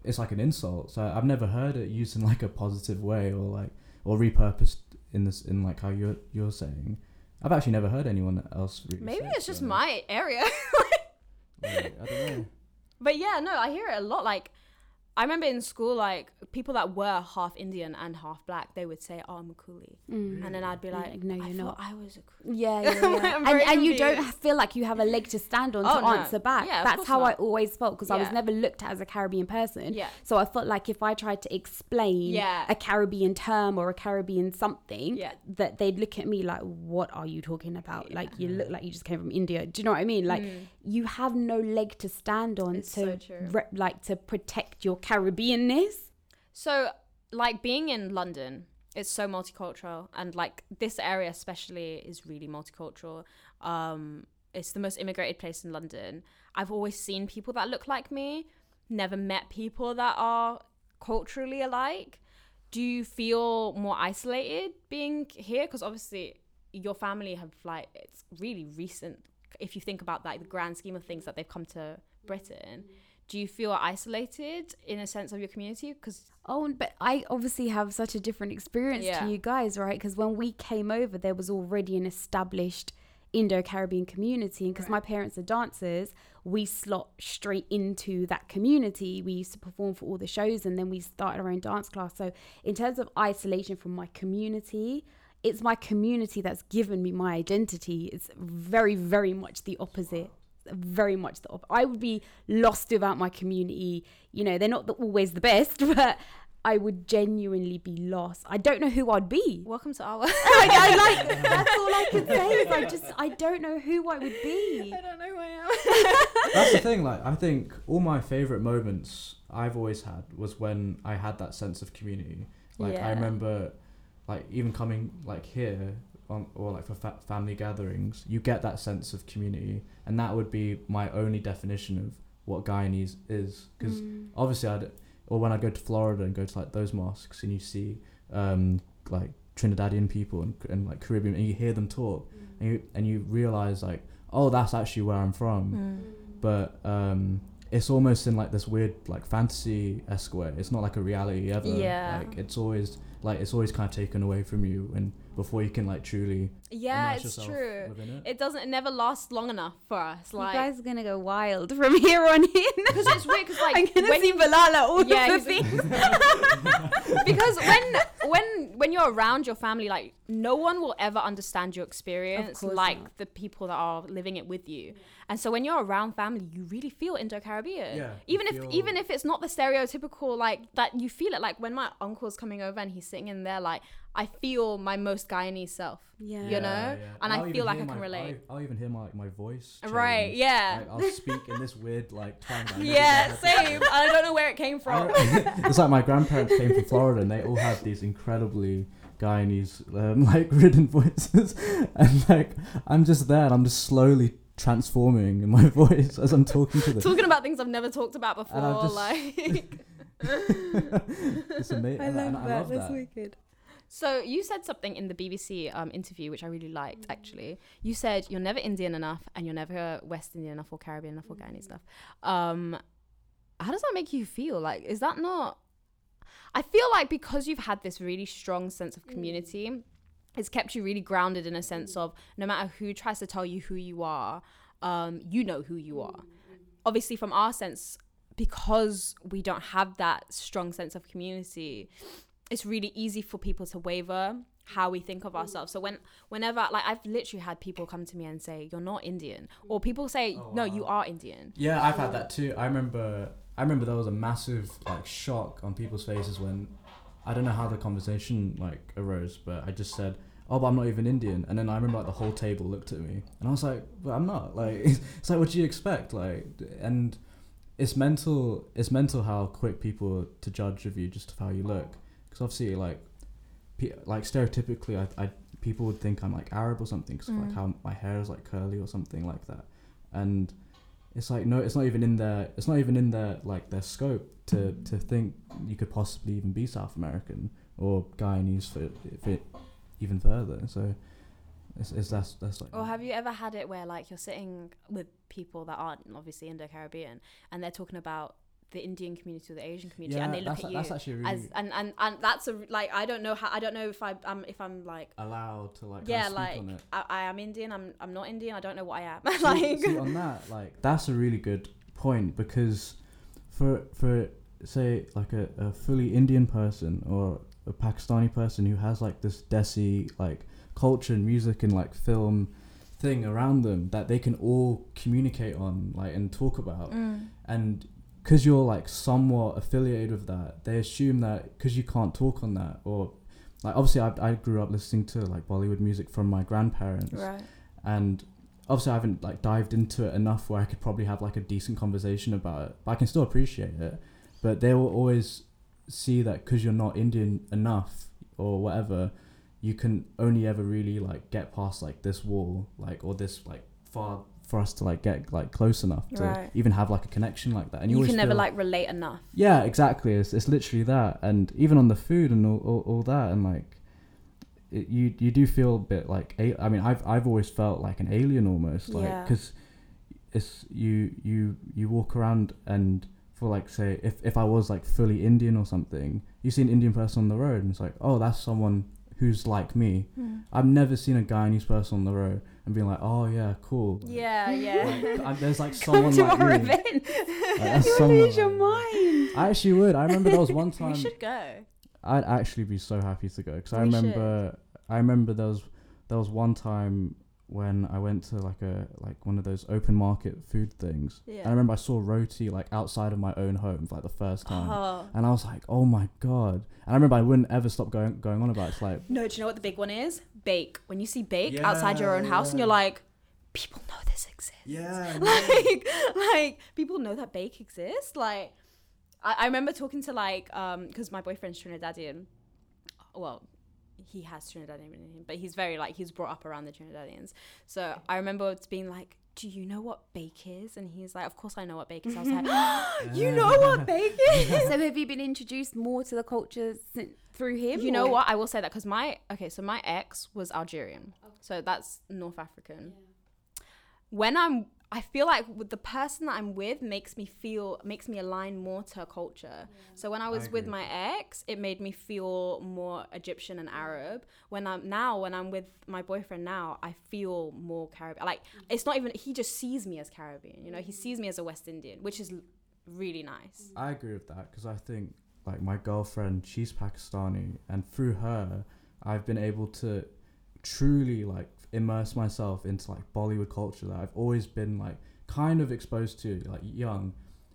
it's like an insult. So I've never heard it used in like a positive way or like or repurposed in this in like how you're you're saying. I've actually never heard anyone else. Really maybe it's just my area. [LAUGHS] like, I don't know. but yeah, no, I hear it a lot. Like I remember in school, like people that were half Indian and half black, they would say, "Oh, I'm a coolie," Mm. and then I'd be like, like, "No, you're thought not." I was a coolie. Yeah, yeah, [LAUGHS] yeah. And, and you don't feel like you have a leg to stand on Oh, to no. answer back. Yeah, That's how I always felt because I was never looked at as a Caribbean person. Yeah. So I felt like if I tried to explain Yeah. a Caribbean term or a Caribbean something, Yeah. that they'd look at me like, "What are you talking about? Like you look like you just came from India." Do you know what I mean? Like you have no leg to stand on Mm. It's to so re- like to protect your Caribbeanness. So, like being in London, it's so multicultural, and like this area especially is really multicultural. Um, it's the most immigrated place in London. I've always seen people that look like me, never met people that are culturally alike. Do you feel more isolated being here? Because obviously, your family have like it's really recent. If you think about like the grand scheme of things that they've come to Britain, do you feel isolated in a sense of your community? Because Oh, but I obviously have such a different experience Yeah. to you guys, right? Because when we came over, there was already an established Indo Caribbean community. And because my parents are dancers, we slot straight into that community. We used to perform for all the shows and then we started our own dance class. So, in terms of isolation from my community, it's my community that's given me my identity. It's very, very much the opposite very much the op- I would be lost without my community. You know, they're not the, always the best, [LAUGHS] but I would genuinely be lost. I don't know who I'd be. welcome to our. [LAUGHS] Like, I like that's all I can say is I just I don't know who I would be. I don't know who I am. That's the [LAUGHS] thing. Like, I think all my favorite moments I've always had was when I had that sense of community. Like, Yeah. I remember, like, even coming like here on or like for fa- family gatherings, you get that sense of community, and that would be my only definition of what Guyanese is. Because Mm. obviously, I'd or when I go to Florida and go to like those mosques and you see um like Trinidadian people and, and like Caribbean and you hear them talk and you and you realize like oh that's actually where I'm from but um it's almost in like this weird like fantasy esque way it's not like a reality ever Yeah. like it's always like it's always kind of taken away from you and before you can like truly Yeah, it's yourself true. within it. It doesn't. It never lasts long enough for us. You Like, guys are gonna go wild from here on in. because it's weird. Because like I'm gonna when see Balala all Yeah, the things. [LAUGHS] because when when when you're around your family like no one will ever understand your experience like not. the people that are living it with you and so when you're around family you really feel indo-caribbean Yeah, even if feel- even if it's not the stereotypical like that you feel it like when my uncle's coming over and he's sitting in there like i feel my most guyanese self Yeah. you know and I'll i feel like i can my- relate. I'll, I'll even hear my like my voice right yeah. Like, I'll speak in this weird like tongue that I never yeah same. I don't know where it came from. [LAUGHS] It's like my grandparents came from Florida and they all have these incredibly Guyanese um, [LAUGHS] like ridden voices. [LAUGHS] And like I'm just there and I'm just slowly transforming in my voice as I'm talking to them. Talking about things I've never talked about before, just- like. It's [LAUGHS] amazing. I and love and I that. love That's that. wicked. So you said something in the BBC um, interview which I really liked. Actually, you said you're never Indian enough and you're never West Indian enough or Caribbean enough or Guyanese enough. Um, how does that make you feel? Like, is that not? I feel like because you've had this really strong sense of community, it's kept you really grounded in a sense of no matter who tries to tell you who you are, um, you know who you are. Obviously, from our sense, because we don't have that strong sense of community, it's really easy for people to waver how we think of mm. ourselves. So when whenever like I've literally had people come to me and say you're not Indian or people say Oh, no wow. you are Indian. Yeah, I've had that too. I remember. I remember there was a massive like shock on people's faces when I don't know how the conversation like arose, but I just said, "Oh, but I'm not even Indian," and then I remember like the whole table looked at me, and I was like, "But I'm not." Like, [LAUGHS] it's like, what do you expect? Like, and it's mental. It's mental how quick people to judge of you just of how you look, because obviously, like, pe- like stereotypically, I, I people would think I'm like Arab or something, because like Mm. how my hair is like curly or something like that, and it's like no, it's not even in their, it's not even in their like their scope to to think you could possibly even be South American or Guyanese for it even further. So it's, it's that's that's like Or have you ever had it where like you're sitting with people that aren't obviously Indo Caribbean and they're talking about the Indian community or the Asian community and they look that's, at that's you actually really as and, and and that's a like I don't know how I don't know if I am if I'm like allowed to like yeah like on it. I, I am Indian I'm I'm not Indian I don't know what I am [LAUGHS] See- like see, on that, like that's a really good point because for for say like a, a fully Indian person or a Pakistani person who has like this desi like culture and music and like film thing around them that they can all communicate on like and talk about. Mm. and because you're like somewhat affiliated with that they assume that because you can't talk on that or like obviously I, I grew up listening to like bollywood music from my grandparents. Right. And obviously I haven't like dived into it enough where I could probably have like a decent conversation about it but I can still appreciate it. But they will always see that because you're not Indian enough or whatever you can only ever really like get past like this wall like or this like far for us to like get like close enough to Right. even have like a connection like that and you, you, can never feel- like relate enough yeah, exactly. It's, it's literally that, and even on the food and all, all, all that, and like, it, you you do feel a bit like i mean, I've I've always felt like an alien almost, like Yeah. because it's you you you walk around and for like say if if I was like fully Indian or something, you see an Indian person on the road and it's like oh that's someone who's like me. Hmm. I've never seen a Guyanese person on the road and being like oh yeah cool. Like, yeah yeah like, [LAUGHS] I, there's like come someone to like our me. event Like, [LAUGHS] You someone lose your mind. I actually would. I remember there was [LAUGHS] one time. we should go I'd actually be so happy to go because I We should. remember. I remember there was there was one time when I went to like a like one of those open market food things. Yeah. And I remember I saw roti like outside of my own home for like the first time, oh. and I was like, oh my god! And I remember I wouldn't ever stop going going on about it. It's like no do you know what the big one is bake when you see bake Yeah, outside your own house and you're like people know this exists yeah, [LAUGHS] like like people know that bake exists like I, I remember talking to like um because my boyfriend's trinidadian well he has trinidadian in him but he's very like he's brought up around the trinidadians. So i remember it's being like do you know what bake is? And he's like of course i know what bake is. I was like [LAUGHS] you know what [LAUGHS] bake [LAUGHS] is? So have you been introduced more to the culture sin- through him? you know what? I will say that because my okay so my ex was algerian. So that's north african. When i'm i feel like the person that i'm with makes me feel makes me align more to her culture. So when i was with my ex it made me feel more egyptian and arab. When i'm now when i'm with my boyfriend now i feel more caribbean. Like mm. it's not even he just sees me as caribbean you know? He mm. sees me as a west indian which is really nice. Mm. I agree with that because I think like my girlfriend, she's Pakistani, and through her, I've been able to truly like immerse myself into like Bollywood culture that I've always been like kind of exposed to like young,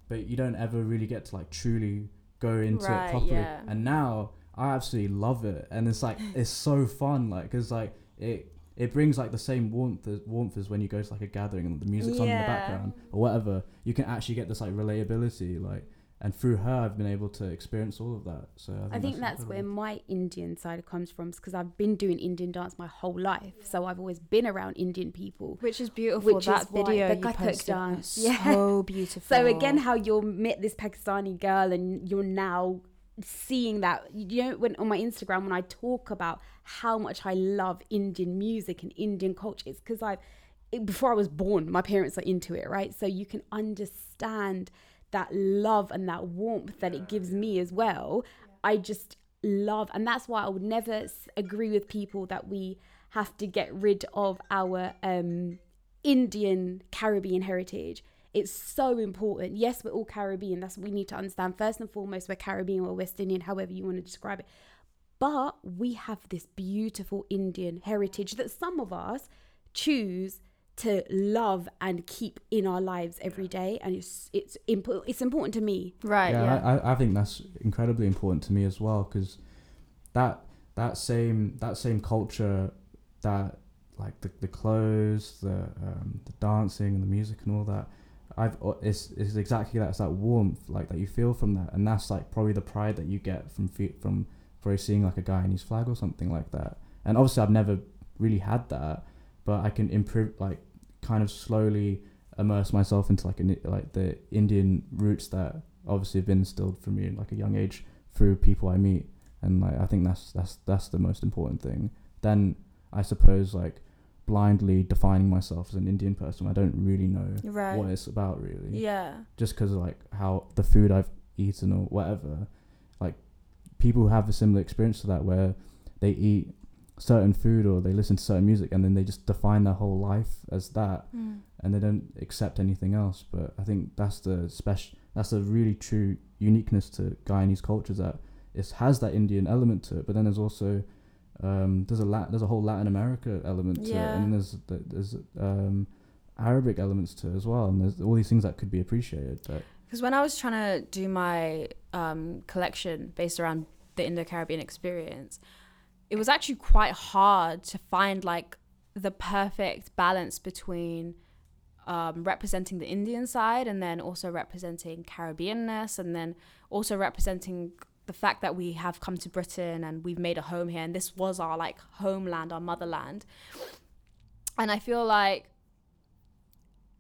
but you don't ever really get to like truly go into Right, it properly. yeah. And now I absolutely love it, and it's like [LAUGHS] it's so fun, like because like it. It brings like the same warmth as, warmth as when you go to like a gathering and the music's on in the background or whatever. You can actually get this like relatability, like and through her, I've been able to experience all of that. So I think, I think that's, where my Indian side comes from because I've been doing Indian dance my whole life. So I've always been around Indian people. Which is beautiful. Which that is why video the you Kathak posted dance, yeah. [LAUGHS] so beautiful. So again, how you met this Pakistani girl and you're now seeing that you know when on my Instagram when I talk about how much I love Indian music and Indian culture, it's because I've it- before I was born, my parents are into it, right? So you can understand that love and that warmth that it gives me as well. I just love, and that's why I would never agree with people that we have to get rid of our um, Indian Caribbean heritage. It's so important. Yes, we're all Caribbean. That's what we need to understand. First and foremost, we're Caribbean or West Indian, however you want to describe it. But we have this beautiful Indian heritage that some of us choose to love and keep in our lives every day, and it's it's impo- it's important to me. right, yeah, yeah. I, I think that's incredibly important to me as well because that that same that same culture that like the, the clothes the um, the dancing and the music and all that I've uh, it's, it's exactly that it's that warmth like that you feel from that and that's like probably the pride that you get from fe- from for seeing like a Guyanese flag or something like that and obviously I've never really had that but I can improve like kind of slowly immerse myself into like an, like the Indian roots that obviously have been instilled for me in like a young age through people I meet, and like I think that's that's that's the most important thing. Then I suppose like blindly defining myself as an Indian person, I don't really know Right. what it's about really. Yeah. Just because like how the food I've eaten or whatever, like people have a similar experience to that where they eat certain food or they listen to certain music and then they just define their whole life as that Mm. and they don't accept anything else. But I think that's the special, that's a really true uniqueness to Guyanese culture that it has that Indian element to it. But then there's also um, there's a Lat- there's a whole Latin America element to it, Yeah. and there's there's um, Arabic elements to it as well, and there's all these things that could be appreciated. But Because when I was trying to do my um, collection based around the Indo Caribbean experience, it was actually quite hard to find like the perfect balance between um, representing the Indian side and then also representing Caribbeanness and then also representing the fact that we have come to Britain and we've made a home here and this was our like homeland, our motherland. And I feel like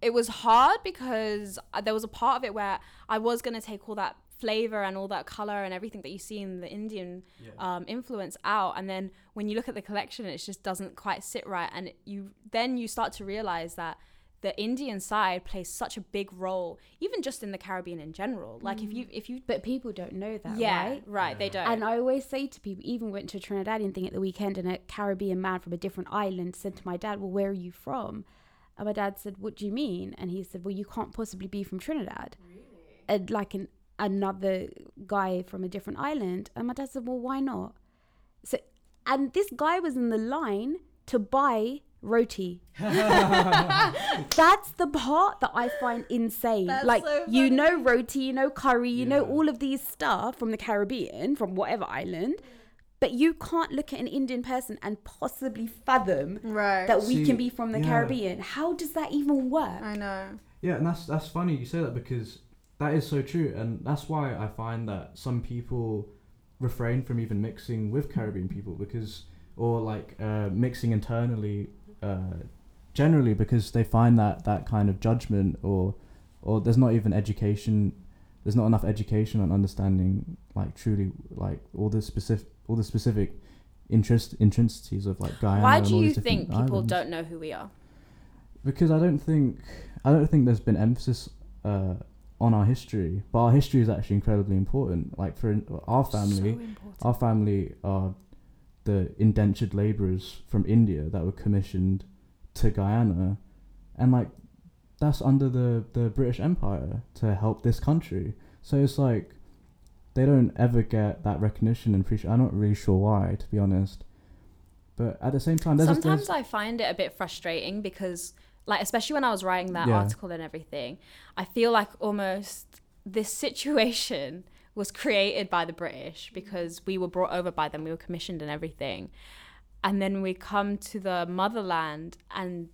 it was hard because uh, there was a part of it where I was going to take all that flavor and all that color and everything that you see in the Indian um, influence out. And then when you look at the collection, it just doesn't quite sit right. And you then you start to realize that the Indian side plays such a big role, even just in the Caribbean in general. Like if you if you But people don't know that, yeah right? right they don't And I always say to people, even went to a Trinidadian thing at the weekend, and a Caribbean man from a different island said to my dad, "Well, where are you from?" And my dad said, "What do you mean?" And he said, "Well, you can't possibly be from Trinidad." And like an another guy from a different island, and my dad said, "Well, why not?" So, and this guy was in the line to buy roti. [LAUGHS] [LAUGHS] That's the part that I find insane. That's like so you know roti, you know curry, you know all of these stuff from the Caribbean, from whatever island, but you can't look at an Indian person and possibly fathom right that we See, can be from the yeah. Caribbean. How does that even work? I know Yeah, and that's that's funny you say that because that is so true, and that's why I find that some people refrain from even mixing with Caribbean people because, or like uh, mixing internally, uh, generally because they find that that kind of judgment or or there's not even education, there's not enough education on understanding like truly like all the specific all the specific interest intrinsities of like Guyana. why do you think people islands don't know who we are because I don't think I don't think there's been emphasis uh, on our history, but our history is actually incredibly important. Like for our family, so our family are the indentured laborers from India that were commissioned to Guyana, and like that's under the the British Empire to help this country. So it's like they don't ever get that recognition and appreciation. I'm not really sure why, to be honest. But at the same time, there's a- there's- sometimes I find it a bit frustrating because, like, especially when I was writing that Yeah. article and everything, I feel like almost this situation was created by the British because we were brought over by them, we were commissioned and everything. And then we come to the motherland and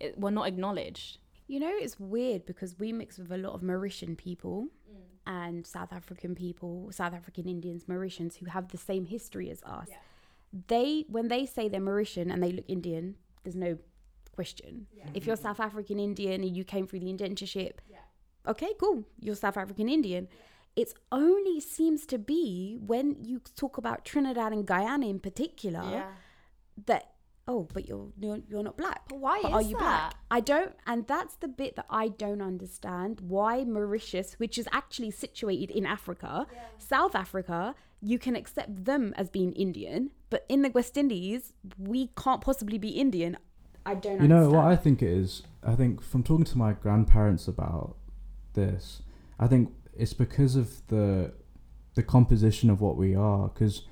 it, we're not acknowledged. You know, it's weird because we mix with a lot of Mauritian people mm. and South African people, South African Indians, Mauritians who have the same history as us. They, when they say they're Mauritian and they look Indian, there's no question. If you're South African Indian and you came through the indentureship, okay, cool, you're South African Indian. It only seems to be when you talk about Trinidad and Guyana in particular that oh, but you're you're, you're not black. But why But are you that? black? I don't, and that's the bit that I don't understand. Why Mauritius, which is actually situated in Africa, South Africa, you can accept them as being Indian, but in the West Indies, we can't possibly be Indian. I don't. You know understand. what I think it is? I think from talking to my grandparents about this, I think it's because of the the composition of what we are. Because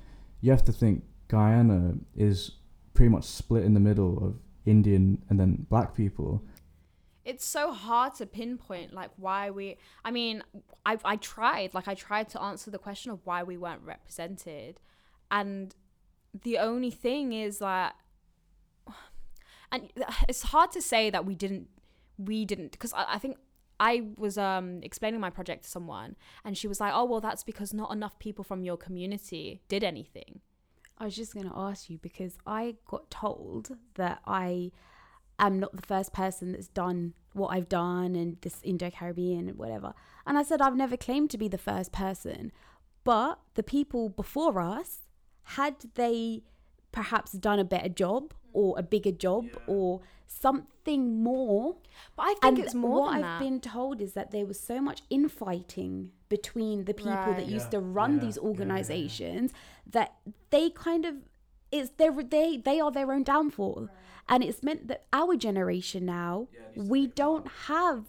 you have to think Guyana is pretty much split in the middle of Indian and then black people. it's so hard to pinpoint like why we i mean i i tried like i tried to answer the question of why we weren't represented and the only thing is that and it's hard to say that we didn't we didn't because I, I think I was um explaining my project to someone and she was like, "Oh, well that's because not enough people from your community did anything." I was just going to ask you because I got told that I am not the first person that's done what I've done and this Indo Caribbean and whatever. And I said, I've never claimed to be the first person. But the people before us, had they perhaps done a better job or a bigger job or something more, But I think and it's more what than I've that. been told is that there was so much infighting between the people Right. that used to run yeah, these yeah, yeah, yeah. organizations that they kind of it's their they they are their own downfall. And it's meant that our generation now we don't have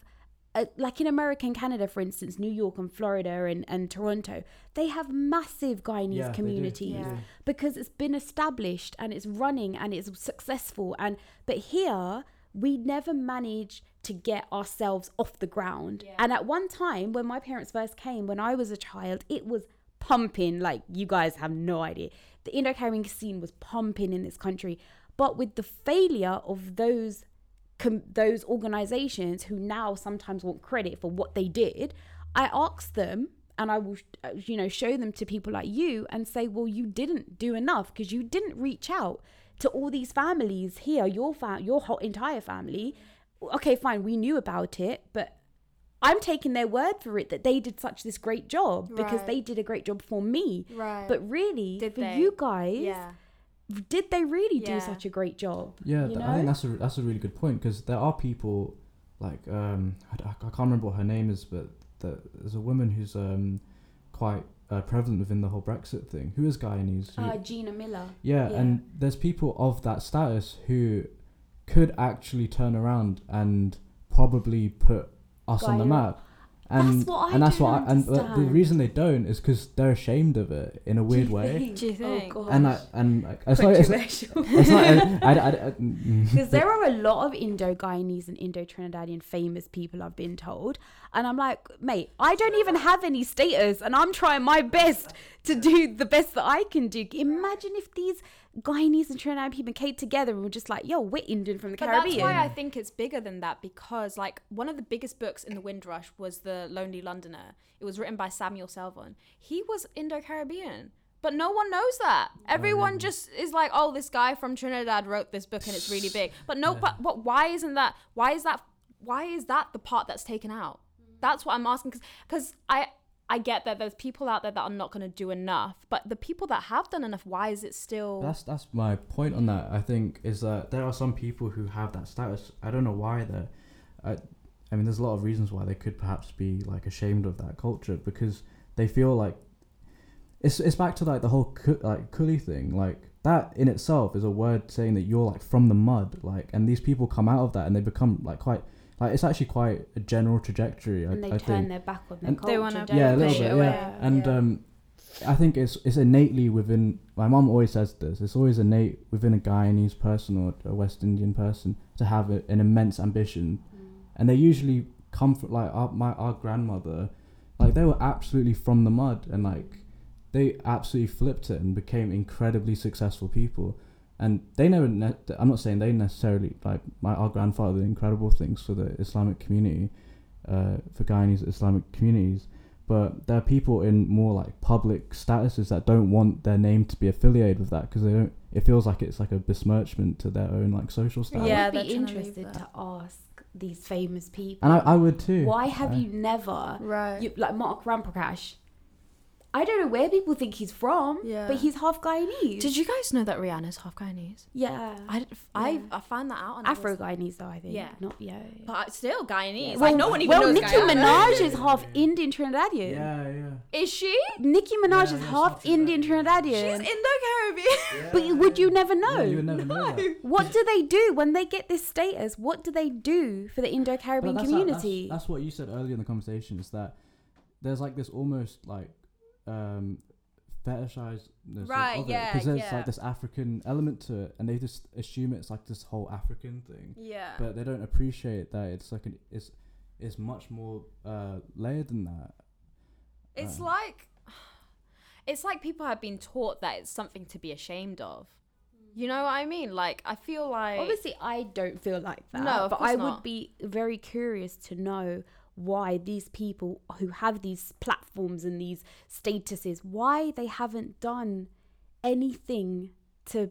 a, like in America and Canada, for instance, New York and Florida and, and Toronto, they have massive Guyanese Yeah, communities they do. because it's been established and it's running and it's successful. And but here we never managed to get ourselves off the ground. And at one time, when my parents first came, when I was a child, it was pumping like you guys have no idea. The Indo Caribbean scene was pumping in this country, but with the failure of those com- those organizations who now sometimes want credit for what they did, I asked them and I will, uh, you know, show them to people like you and say, well, you didn't do enough because you didn't reach out to all these families here, your fa- your whole entire family. Okay, fine, we knew about it, but I'm taking their word for it that they did such this great job because they did a great job for me. Right. But really, Did for they? you guys, yeah. Did they really do such a great job? Yeah, you th- know? I think that's a that's a really good point because there are people like um I, d- I can't remember what her name is, but the, there's a woman who's um quite uh, prevalent within the whole Brexit thing. Who is Guyanese? Who, Uh, Gina Miller. yeah, yeah. and there's people of that status who could actually turn around and probably put us on the map. And, That's what I and that's don't what I, and the- the reason they don't is because they're ashamed of it in a weird way. Do you think? Oh, And I gosh. and like, it's not, it's, it's not I, I, I, [LAUGHS] mm, Because there are a lot of Indo Guyanese and Indo Trinidadian famous people, I've been told. And I'm like, mate, I don't even have any status, and I'm trying my best to do the best that I can do. Imagine if these Guyanese and Trinidad people came together and were just like, yo, we're Indian from the But Caribbean. that's why I think it's bigger than that because, like, one of the biggest books in the Windrush was The Lonely Londoner. It was written by Samuel Selvon. He was Indo Caribbean, but no one knows that. Everyone just is like, "Oh, this guy from Trinidad wrote this book and it's really big." [SIGHS] But no, but, but why isn't that? Why is that? Why is that the part that's taken out? Mm. That's what I'm asking because I. I get that there's people out there that are not going to do enough, but the people that have done enough, why is it still? That's that's my point on that. I think is that there are some people who have that status. I don't know why they're. I, I mean, there's a lot of reasons why they could perhaps be like ashamed of that culture because they feel like it's it's back to like the whole cu- like coolie thing. Like that in itself is a word saying that you're like from the mud. Like, and these people come out of that and they become like quite like it's actually quite a general trajectory. I, and they I turn think. their back on their And- culture. They wanna yeah, a little bit, it yeah. And Yeah. um, I think it's it's innately within. My mom always says this. It's always innate within a Guyanese person or a West Indian person to have a, an immense ambition, and they usually come from like our my our grandmother, like they were absolutely from the mud and like they absolutely flipped it and became incredibly successful people. And they never. Ne- I'm not saying they necessarily like my our grandfather did incredible things for the Islamic community, uh, for Guyanese Islamic communities. But there are people in more like public statuses that don't want their name to be affiliated with that because they don't. It feels like it's like a besmirchment to their own like social status. Yeah, I they're would be to interested to ask these famous people. And I, I would too. Why have you never, Right. you, like Mark Ramprakash? I don't know where people think he's from, Yeah. but he's half Guyanese. Did you guys know that Rihanna's half Guyanese? Yeah, I, I, Yeah. I found that out. and I was- Afro Guyanese though. I think. Yeah. Not yeah. But uh, still Guyanese. Well, like no one even well, knows Nicki Guyana. Minaj is Yeah. half Indian Trinidadian. Yeah, yeah. Is she? Nicki Minaj Yeah, is yeah, half Indian. Trinidadian. She's Indo-Caribbean. but you- would you never know? Yeah, you would never know. that. what do they do when they get this status? What do they do for the Indo-Caribbean that's how- community? that's, that's what you said earlier in the conversation is that there's like this almost like um fetishizedness Right, of yeah, because there's yeah. like this African element to it and they just assume it's like this whole African thing Yeah. but they don't appreciate that it's like an it's it's much more uh layered than that It's Uh, like [SIGHS] it's like people have been taught that it's something to be ashamed of. You know what I mean? Like I feel like Obviously, I don't feel like that. No, of but I not. would be very curious to know why these people who have these platforms and these statuses, why they haven't done anything to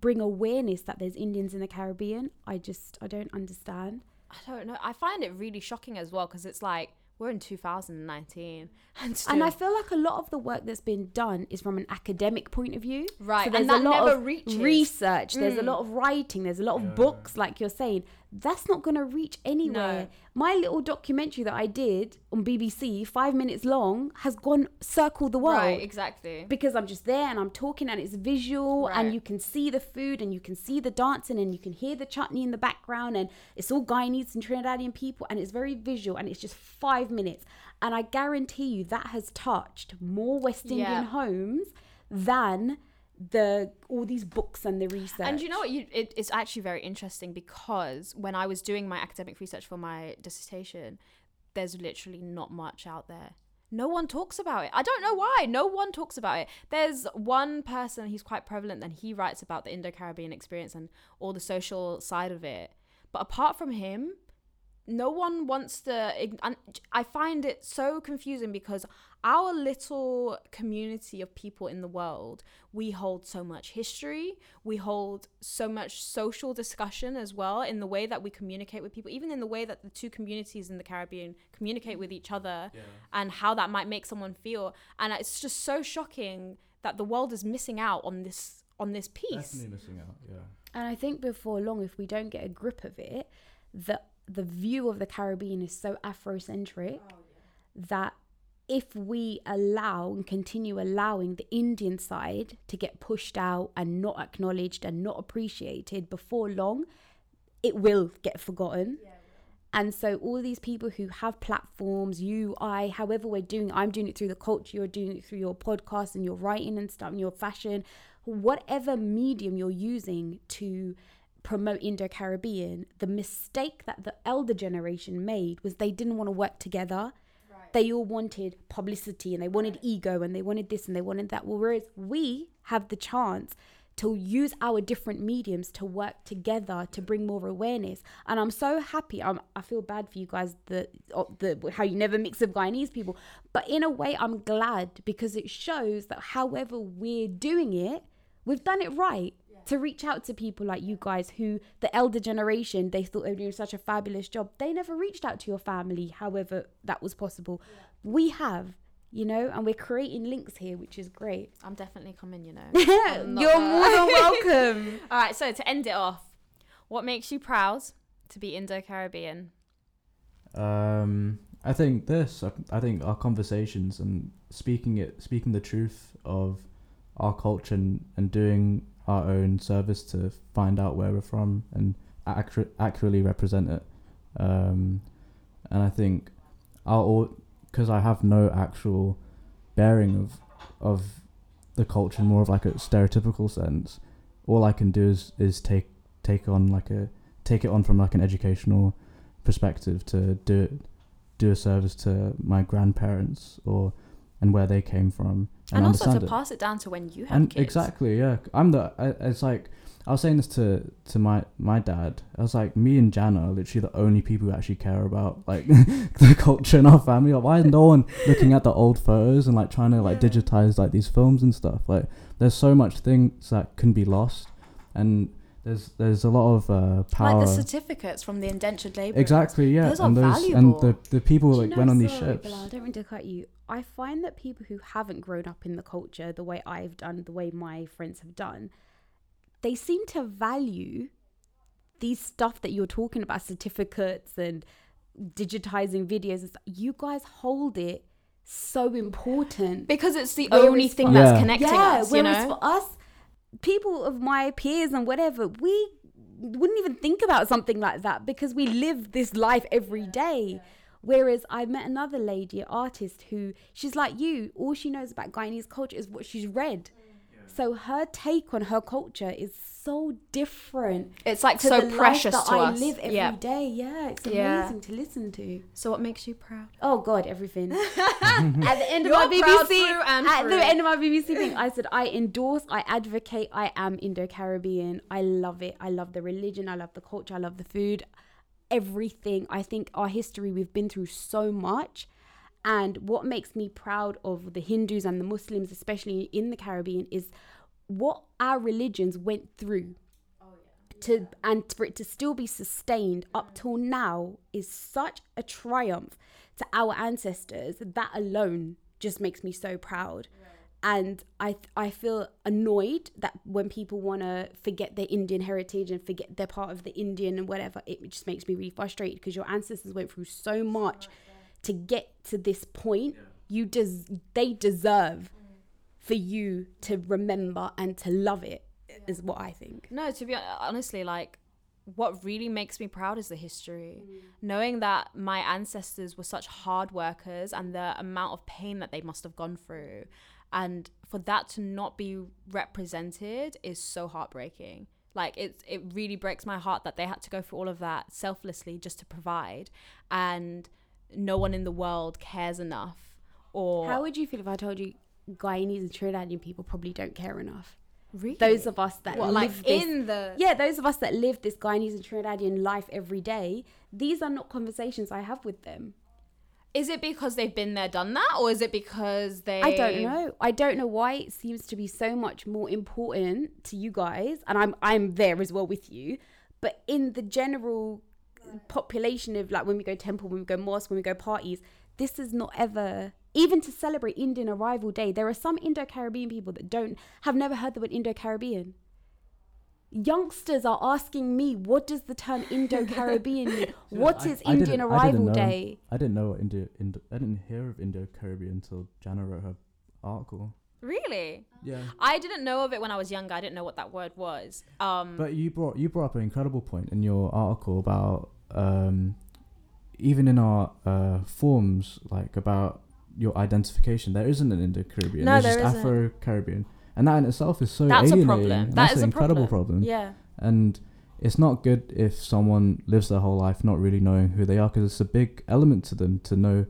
bring awareness that there's Indians in the Caribbean. I just, I don't understand. I don't know. I find it really shocking as well because it's like we're in 2019 [LAUGHS] and still, And I feel like a lot of the work that's been done is from an academic point of view. right, So there's and that a lot never of reaches. research, there's a Mm. lot of writing, there's a lot of Yeah. books, like you're saying. That's not going to reach anywhere. No. My little documentary that I did on BBC, five minutes long, has gone circle the world. Right, exactly. Because I'm just there and I'm talking and it's visual Right. and you can see the food and you can see the dancing and you can hear the chutney in the background and it's all Guyanese and Trinidadian people and it's very visual and it's just five minutes. And I guarantee you that has touched more West Indian Yeah. homes than the all these books and the research. And you know what? You, it, it's actually very interesting because when I was doing my academic research for my dissertation, there's literally not much out there. No one talks about it. I don't know why. No one talks about it. There's one person, he's quite prevalent, and he writes about the Indo Caribbean experience and all the social side of it. But apart from him, no one wants to. And I find it so confusing because our little community of people in the world, we hold so much history, we hold so much social discussion as well in the way that we communicate with people, even in the way that the two communities in the Caribbean communicate with each other and how that might make someone feel. And it's just so shocking that the world is missing out on this on this piece. definitely missing out yeah And I think before long, if we don't get a grip of it, the the view of the Caribbean is so Afrocentric oh, that if we allow and continue allowing the Indian side to get pushed out and not acknowledged and not appreciated before long, it will get forgotten. And so all these people who have platforms, you, I, however we're doing, I'm doing it through the culture, you're doing it through your podcast and your writing and stuff and your fashion, whatever medium you're using to promote Indo-Caribbean, the mistake that the elder generation made was they didn't want to work together. They all wanted publicity and they wanted ego and they wanted this and they wanted that. Whereas we have the chance to use our different mediums to work together to bring more awareness. And I'm so happy. I'm, I feel bad for you guys the the how you never mix with Guyanese people, but in a way I'm glad because it shows that however we're doing it, we've done it right. To reach out to people like you guys who the elder generation they thought they were doing such a fabulous job. They never reached out to your family, however that was possible. We have, you know, and we're creating links here, which is great. I'm definitely coming, you know. [LAUGHS] You're I'm more than [LAUGHS] welcome. All right, so to end it off, what makes you proud to be Indo Caribbean? Um, I think this. I- I think our conversations and speaking it, speaking the truth of our culture and, and doing our own service to find out where we're from and accurate, accurately represent it. Um, and I think I'll because I have no actual bearing of of the culture more of like a stereotypical sense. All I can do is is take take on like a take it on from like an educational perspective to do do a service to my grandparents or and where they came from and, and also to it. pass it down to when you have and kids. exactly, yeah. I'm the. I, it's like I was saying this to to my my dad. I was like, me and Jana are literally the only people who actually care about like [LAUGHS] the culture in our family. Like, why is no one looking at the old photos and like trying to like digitize like these films and stuff? Like, there's so much things that can be lost, and there's there's a lot of uh, power. Like the certificates from the indentured labour. Exactly, yeah, Those are and those valuable. and the the people Do you like know, went on these sorry, ships. Bilal, I don't mean to cut you. I find that people who haven't grown up in the culture the way I've done, the way my friends have done, they seem to value these stuff that you're talking about, certificates and digitizing videos. You guys hold it so important. because it's the Whereas only thing for- that's Yeah. connecting yeah, us. You know. for us, people of my peers and whatever, we wouldn't even think about something like that because we live this life every day. Whereas I met another lady, an artist, who she's like you. All she knows about Guyanese culture is what she's read. Mm. So her take on her culture is so different It's like to so the life precious that to I us. live every day. yeah. Yeah, it's Yeah. amazing to listen to. So what makes you proud? Oh God, everything. [LAUGHS] [LAUGHS] At the end of You're my BBC, through and at through. the end of my BBC thing, I said I endorse, I advocate, I am Indo-Caribbean. I love it. I love the religion. I love the culture. I love the food. Everything. I think our history. We've been through so much, and what makes me proud of the Hindus and the Muslims, especially in the Caribbean, is what our religions went through to and for it to still be sustained up till now is such a triumph to our ancestors. That alone just makes me so proud. And i i feel annoyed that when people want to forget their indian heritage and forget they're part of the indian and whatever it just makes me really frustrated because your ancestors went through so much to get to this point. You des- they deserve for you to remember and to love it is what i think No, to be hon- honestly, like what really makes me proud is the history. Mm. Knowing that my ancestors were such hard workers and the amount of pain that they must have gone through. And for that to not be represented is so heartbreaking. Like it it really breaks my heart that they had to go through all of that selflessly just to provide and no one in the world cares enough or How would you feel if I told you Guyanese and Trinidadian people probably don't care enough? really? Those of us that what, live like this, in the yeah, those of us that live this Guyanese and Trinidadian life every day, these are not conversations I have with them. Is it because they've been there, done that, or is it because they? I don't know. I don't know why it seems to be so much more important to you guys, and I'm I'm there as well with you. But in the general population of like when we go temple, when we go mosque, when we go parties, this is not ever even to celebrate Indian Arrival Day. There are some Indo-Caribbean people that don't have never heard the word Indo-Caribbean. Youngsters are asking me, what does the term Indo-Caribbean mean? [LAUGHS] What I- is I Indian Arrival know. Day? I didn't know what Indo, Indo I didn't hear of Indo Caribbean until Jana wrote her article. Really? Yeah. I didn't know of it when I was younger. I didn't know what that word was. Um, But you brought you brought up an incredible point in your article about um, even in our uh, forms, like about your identification. There isn't an Indo Caribbean. No, There's there just. Afro Caribbean, and that in itself is so That's a alienating. problem. and That That's is an a incredible problem. problem. yeah. And it's not good if someone lives their whole life not really knowing who they are, because it's a big element to them to know,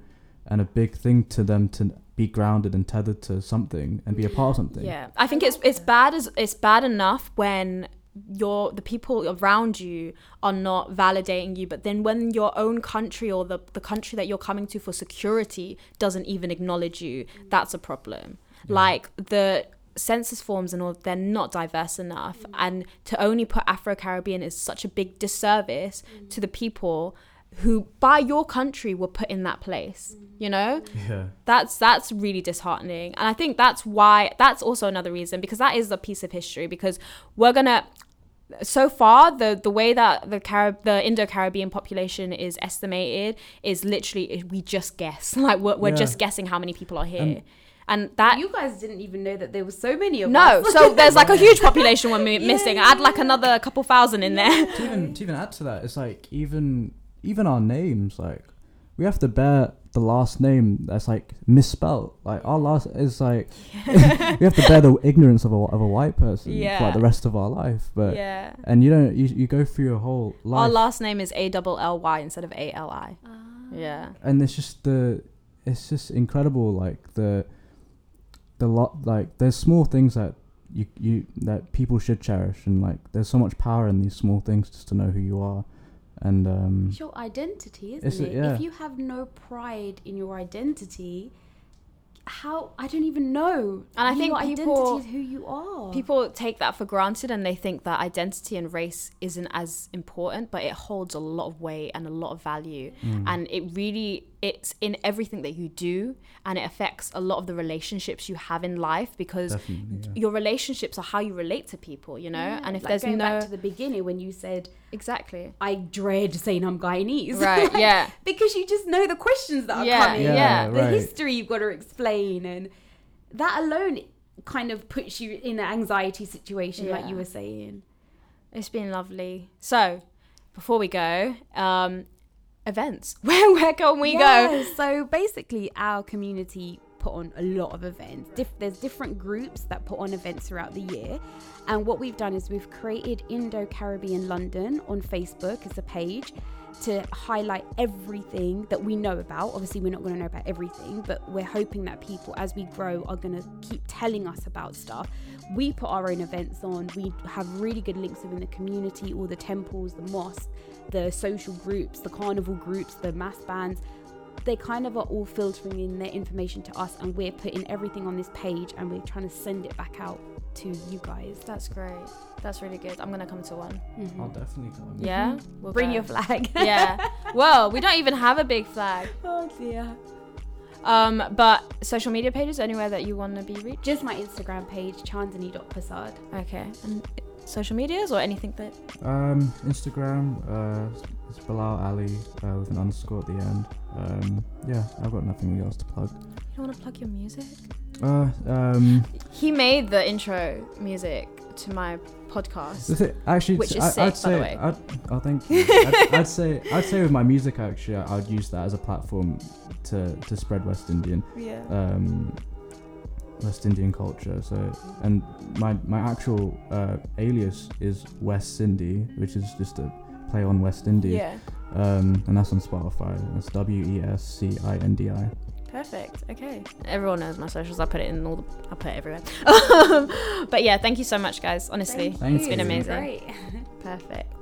and a big thing to them to be grounded and tethered to something and be a part of something. Yeah, I think it's it's bad as it's bad enough when your the people around you are not validating you, but then when your own country or the the country that you're coming to for security doesn't even acknowledge you, that's a problem. Like the census forms and all they're not diverse enough mm. and to only put afro-caribbean is such a big disservice mm. to the people who by your country were put in that place mm. you know? Yeah. that's that's really disheartening and i think that's why that's also another reason because that is a piece of history because we're gonna so far the the way that the Carib the indo-caribbean population is estimated is literally eh, we just guess [LAUGHS] like we're, we're Yeah. just guessing how many people are here And- and that You guys didn't even know that there were so many of them. no us. so [LAUGHS] there's like a huge population we're [LAUGHS] mi- missing add like another couple thousand in there to even to even add to that, it's like even even our names, like we have to bear the last name that's like misspelt. Like our last is like [LAUGHS] we have to bear the ignorance of a of a white person for like the rest of our life. But yeah. and you don't you, you go through your whole life. our last name is a double l y instead of a l i. Ah. Yeah. And it's just the it's just incredible like the the lot like there's small things that you you that people should cherish and like there's so much power in these small things just to know who you are and um It's your identity, isn't It's a- it? yeah. If you have no pride in your identity, how I don't even know. And I Your think identity people- is who you are. People take that for granted and they think that identity and race isn't as important, but it holds a lot of weight and a lot of value. mm, And it really it's in everything that you do and it affects a lot of the relationships you have in life because yeah. your relationships are how you relate to people, you know? Yeah, and if like there's going no back to the beginning when you said Exactly. I dread saying I'm Guyanese, [LAUGHS] Right, yeah. because you just know the questions that are Yeah, coming, Yeah, yeah. the right. history you've got to explain, and that alone kind of puts you in an anxiety situation, like you were saying. It's been lovely. So, before we go, um, events. [LAUGHS] Where where can we go? So basically, our community put on a lot of events. Dif- there's different groups that put on events throughout the year. And what we've done is we've created Indo Caribbean London on Facebook as a page to highlight everything that we know about. Obviously, we're not going to know about everything, but we're hoping that people, as we grow, are going to keep telling us about stuff. We put our own events on. We have really good links within the community, all the temples, the mosques, the social groups, the carnival groups, the mas bands. They kind of are all filtering in their information to us, and we're putting everything on this page and we're trying to send it back out to you guys. That's great. That's really good. I'm gonna come to one. I'll definitely come Yeah. [LAUGHS] We'll Bring go. your flag. [LAUGHS] yeah. Well, we don't even have a big flag. [LAUGHS] oh dear. Um, but social media pages anywhere that you want to be reached. Just my Instagram page, chandani.prasad. Okay. And social medias or anything that Um, Instagram, uh, it's Bilal Ali uh, with an underscore at the end. Um, yeah, I've got nothing else to plug. you don't want to plug your music. Uh, um, He made the intro music to my podcast. the actually, Which is I, sick, I'd by say, the way. I'd, oh, thank you. [LAUGHS] I'd, I'd say, I'd say with my music, actually, I- I'd use that as a platform to to spread West Indian, Yeah. um, West Indian culture. So, and my my actual uh, alias is West Cindy, which is just a play on West Indies. Yeah. Um, and that's on Spotify. That's W E S C I N D I. Perfect. Okay. Everyone knows my socials. I put it in all the. I put it everywhere. [LAUGHS] Um, but yeah, thank you so much, guys. Honestly, Thank it's been amazing. Great. Perfect.